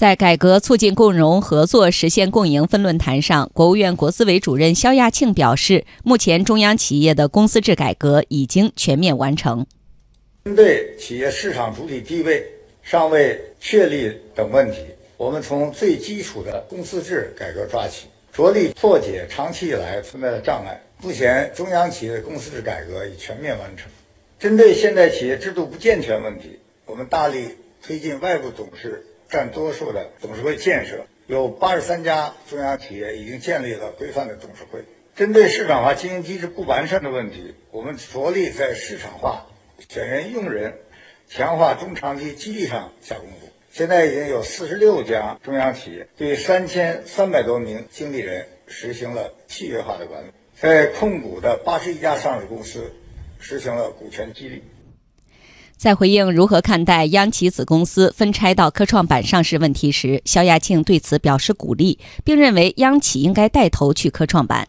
在改革促进共融合作、实现共赢分论坛上，国务院国资委主任肖亚庆表示，目前中央企业的公司制改革已经全面完成。针对企业市场主体地位尚未确立等问题，我们从最基础的公司制改革抓起，着力破解长期以来存在的障碍。目前，中央企业的公司制改革已全面完成。针对现代企业制度不健全问题，我们大力推进外部董事。占多数的董事会建设，有八十三家中央企业已经建立了规范的董事会。针对市场化经营机制不完善的问题，我们着力在市场化、选人用人、强化中长期激励上下功夫。现在已经有四十六家中央企业对三千三百多名经理人实行了契约化的管理，在控股的八十一家上市公司实行了股权激励。在回应如何看待央企子公司分拆到科创板上市问题时，肖亚庆对此表示鼓励，并认为央企应该带头去科创板。